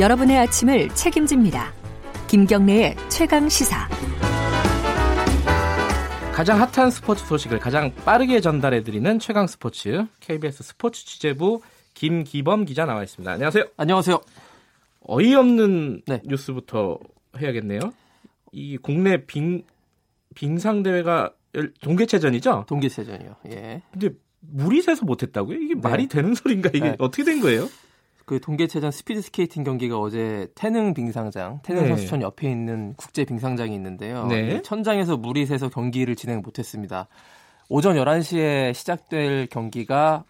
여러분의 아침을 책임집니다. 김경래의 최강 시사. 가장 핫한 스포츠 소식을 가장 빠르게 전달해드리는 최강 스포츠 KBS 스포츠 취재부 김기범 기자 나와 있습니다. 안녕하세요. 안녕하세요. 어이없는 네. 뉴스부터 해야겠네요. 이 국내 빙 빙상 대회가 동계체전이죠? 동계체전이요. 예. 근데 물이 새서 못했다고요? 이게 네. 말이 되는 소린가? 이게 네. 어떻게 된 거예요? 그 동계체전 스피드 스케이팅 경기가 어제 태릉 빙상장, 태릉 네. 선수촌 옆에 있는 국제 빙상장이 있는데요. 네. 천장에서 물이 새서 경기를 진행 못했습니다. 오전 11시에 시작될 경기가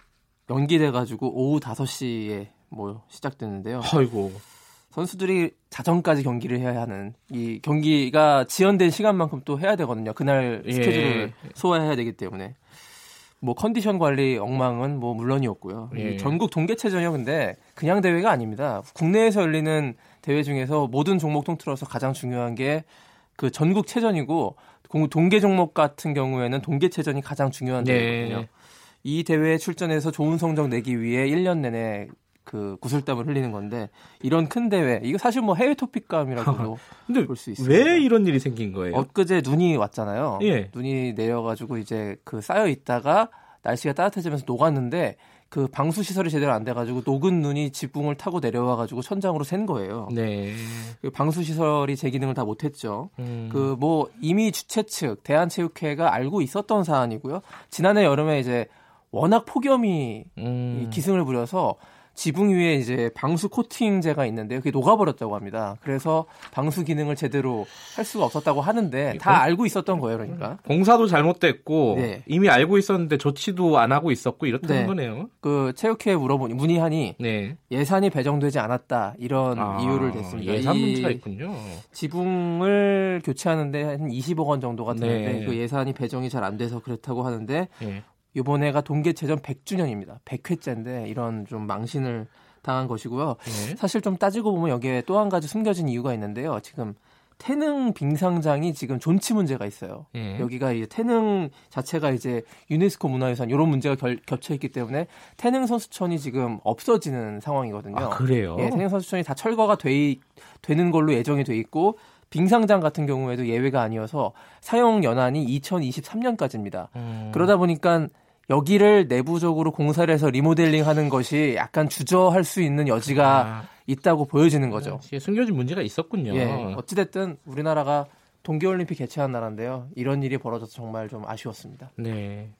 연기돼 가지고 오후 5시에 뭐 시작됐는데요. 아이고. 선수들이 자정까지 경기를 해야 하는 이 경기가 지연된 시간만큼 또 해야 되거든요. 그날 예. 스케줄을 예. 소화해야 되기 때문에 뭐 컨디션 관리 엉망은 뭐 물론이었고요. 예. 전국 동계체전이요, 근데 그냥 대회가 아닙니다. 국내에서 열리는 대회 중에서 모든 종목 통틀어서 가장 중요한 게 그 전국 체전이고 동계 종목 같은 경우에는 동계체전이 가장 중요한 네. 대회거든요. 이 대회에 출전해서 좋은 성적 내기 위해 1년 내내 그 구슬땀을 흘리는 건데 이런 큰 대회 이거 사실 뭐 해외 토픽감이라고도 볼 수 있습니다. 왜 이런 일이 생긴 거예요? 엊그제 눈이 왔잖아요. 예. 눈이 내려가지고 이제 그 쌓여 있다가 날씨가 따뜻해지면서 녹았는데 그 방수 시설이 제대로 안 돼가지고 녹은 눈이 지붕을 타고 내려와가지고 천장으로 샌 거예요. 네. 그 방수 시설이 제 기능을 다 못했죠. 음. 그뭐 이미 주최 측 대한체육회가 알고 있었던 사안이고요. 지난해 여름에 이제 워낙 폭염이 음. 기승을 부려서 지붕 위에 이제 방수 코팅제가 있는데 그게 녹아버렸다고 합니다. 그래서 방수 기능을 제대로 할 수가 없었다고 하는데 다 공, 알고 있었던 거예요, 그러니까. 공사도 잘못됐고 네. 이미 알고 있었는데 조치도 안 하고 있었고 이렇다는 네. 거네요. 그 체육회에 물어보니 문의하니 네. 예산이 배정되지 않았다 이런 아, 이유를 댔습니다. 예산 문제가 있군요. 지붕을 교체하는데 한 20억 원 정도가 드는데 네. 그 예산이 배정이 잘 안 돼서 그렇다고 하는데 네. 이번에가 동계체전 100주년입니다. 100회째인데 이런 좀 망신을 당한 것이고요. 네. 사실 좀 따지고 보면 여기에 또 한 가지 숨겨진 이유가 있는데요. 지금 태능 빙상장이 지금 존치 문제가 있어요. 네. 여기가 이제 태능 자체가 이제 유네스코 문화유산 이런 문제가 결, 겹쳐 있기 때문에 태능 선수촌이 지금 없어지는 상황이거든요. 아, 그래요? 예, 태능 선수촌이 다 철거가 돼, 되는 걸로 예정이 돼 있고 빙상장 같은 경우에도 예외가 아니어서 사용 연한이 2023년까지입니다. 음. 그러다 보니까 여기를 내부적으로 공사를 해서 리모델링 하는 것이 약간 주저할 수 있는 여지가 아. 있다고 보여지는 거죠. 숨겨진 문제가 있었군요. 예, 어찌됐든 우리나라가 동계올림픽 개최한 나라인데요. 이런 일이 벌어져서 정말 좀 아쉬웠습니다. 네.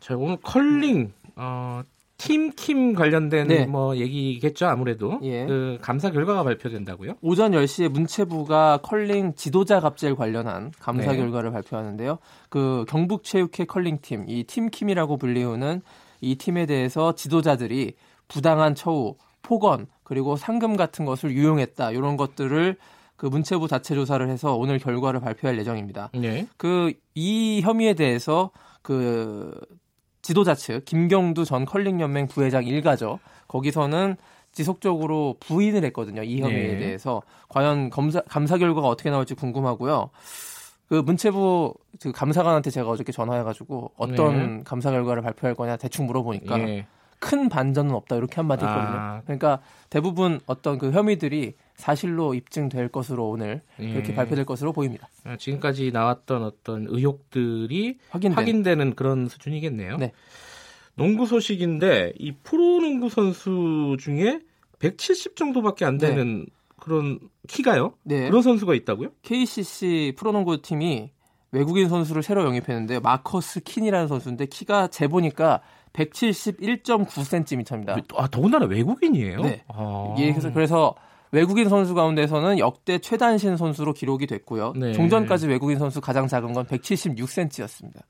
자, 오늘 컬링, 어, 팀킴 관련된 네. 뭐 얘기겠죠 아무래도 예. 그 감사 결과가 발표된다고요? 오전 10시에 문체부가 컬링 지도자 갑질 관련한 감사 네. 결과를 발표하는데요. 그 경북체육회 컬링팀 이 팀킴이라고 불리우는 이 팀에 대해서 지도자들이 부당한 처우, 폭언 그리고 상금 같은 것을 유용했다 이런 것들을 그 문체부 자체 조사를 해서 오늘 결과를 발표할 예정입니다. 네. 그이 혐의에 대해서 그 지도자 측 김경두 전 컬링연맹 부회장 일가죠. 거기서는 지속적으로 부인을 했거든요. 이 혐의에 네. 대해서 과연 검사 감사 결과가 어떻게 나올지 궁금하고요. 그 문체부 그 감사관한테 제가 어저께 전화해가지고 어떤 네. 감사 결과를 발표할 거냐 대충 물어보니까 네. 큰 반전은 없다 이렇게 한마디 했거든요. 아. 그러니까 대부분 어떤 그 혐의들이 사실로 입증될 것으로 오늘 이렇게 예. 발표될 것으로 보입니다. 아, 지금까지 나왔던 어떤 의혹들이 확인된. 확인되는 그런 수준이겠네요. 네. 농구 소식인데 이 프로농구 선수 중에 170 정도밖에 안 되는 네. 그런 키가요? 네. 그런 선수가 있다고요? KCC 프로농구 팀이 외국인 선수를 새로 영입했는데 마커스 킨이라는 선수인데 키가 재보니까 171.9cm입니다. 아, 더군다나 외국인이에요? 네. 아. 예, 그래서, 그래서 외국인 선수 가운데서는 역대 최단신 선수로 기록이 됐고요. 네. 종전까지 외국인 선수 가장 작은 건 176cm였습니다.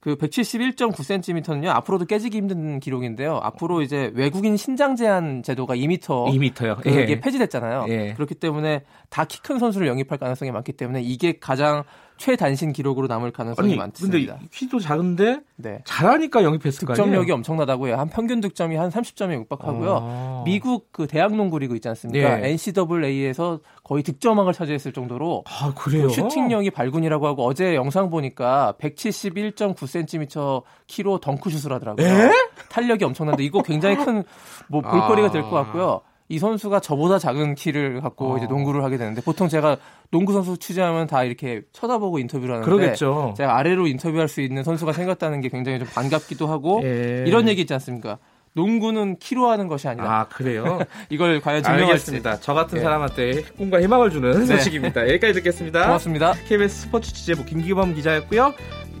그 171.9cm는요 앞으로도 깨지기 힘든 기록인데요. 앞으로 이제 외국인 신장 제한 제도가 2m, 2m요. 그게 예. 폐지됐잖아요. 예. 그렇기 때문에 다 키 큰 선수를 영입할 가능성이 많기 때문에 이게 가장 최단신 기록으로 남을 가능성이 아니, 많습니다. 근데 키도 작은데 네. 잘하니까 영입했을 거 아니에요? 득점력이 엄청나다고 요. 한 평균 득점이 한 30점에 육박하고요. 아. 미국 그 대학 농구 리그 있지 않습니까? 네. NCAA에서 거의 득점왕을 차지했을 정도로 아, 그래요? 슈팅력이 발군이라고 하고 어제 영상 보니까 171.9cm 키로 덩크슛을 하더라고요. 에? 탄력이 엄청난데 이거 굉장히 큰 뭐 볼거리가 될것 같고요. 이 선수가 저보다 작은 키를 갖고 어. 이제 농구를 하게 되는데 보통 제가 농구 선수 취재하면 다 이렇게 쳐다보고 인터뷰를 하는데 그러겠죠. 제가 아래로 인터뷰할 수 있는 선수가 생겼다는 게 굉장히 좀 반갑기도 하고 예. 이런 얘기 있지 않습니까? 농구는 키로 하는 것이 아니다. 아 그래요? 이걸 과연 증명할지. 알겠습니다. 저 같은 네. 사람한테 꿈과 희망을 주는 네. 소식입니다. 여기까지 듣겠습니다. 고맙습니다. KBS 스포츠 취재부 김기범 기자였고요.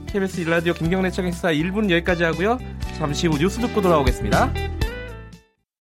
KBS 일라디오 김경래 청행사 1분 여기까지 하고요. 잠시 후 뉴스 듣고 돌아오겠습니다.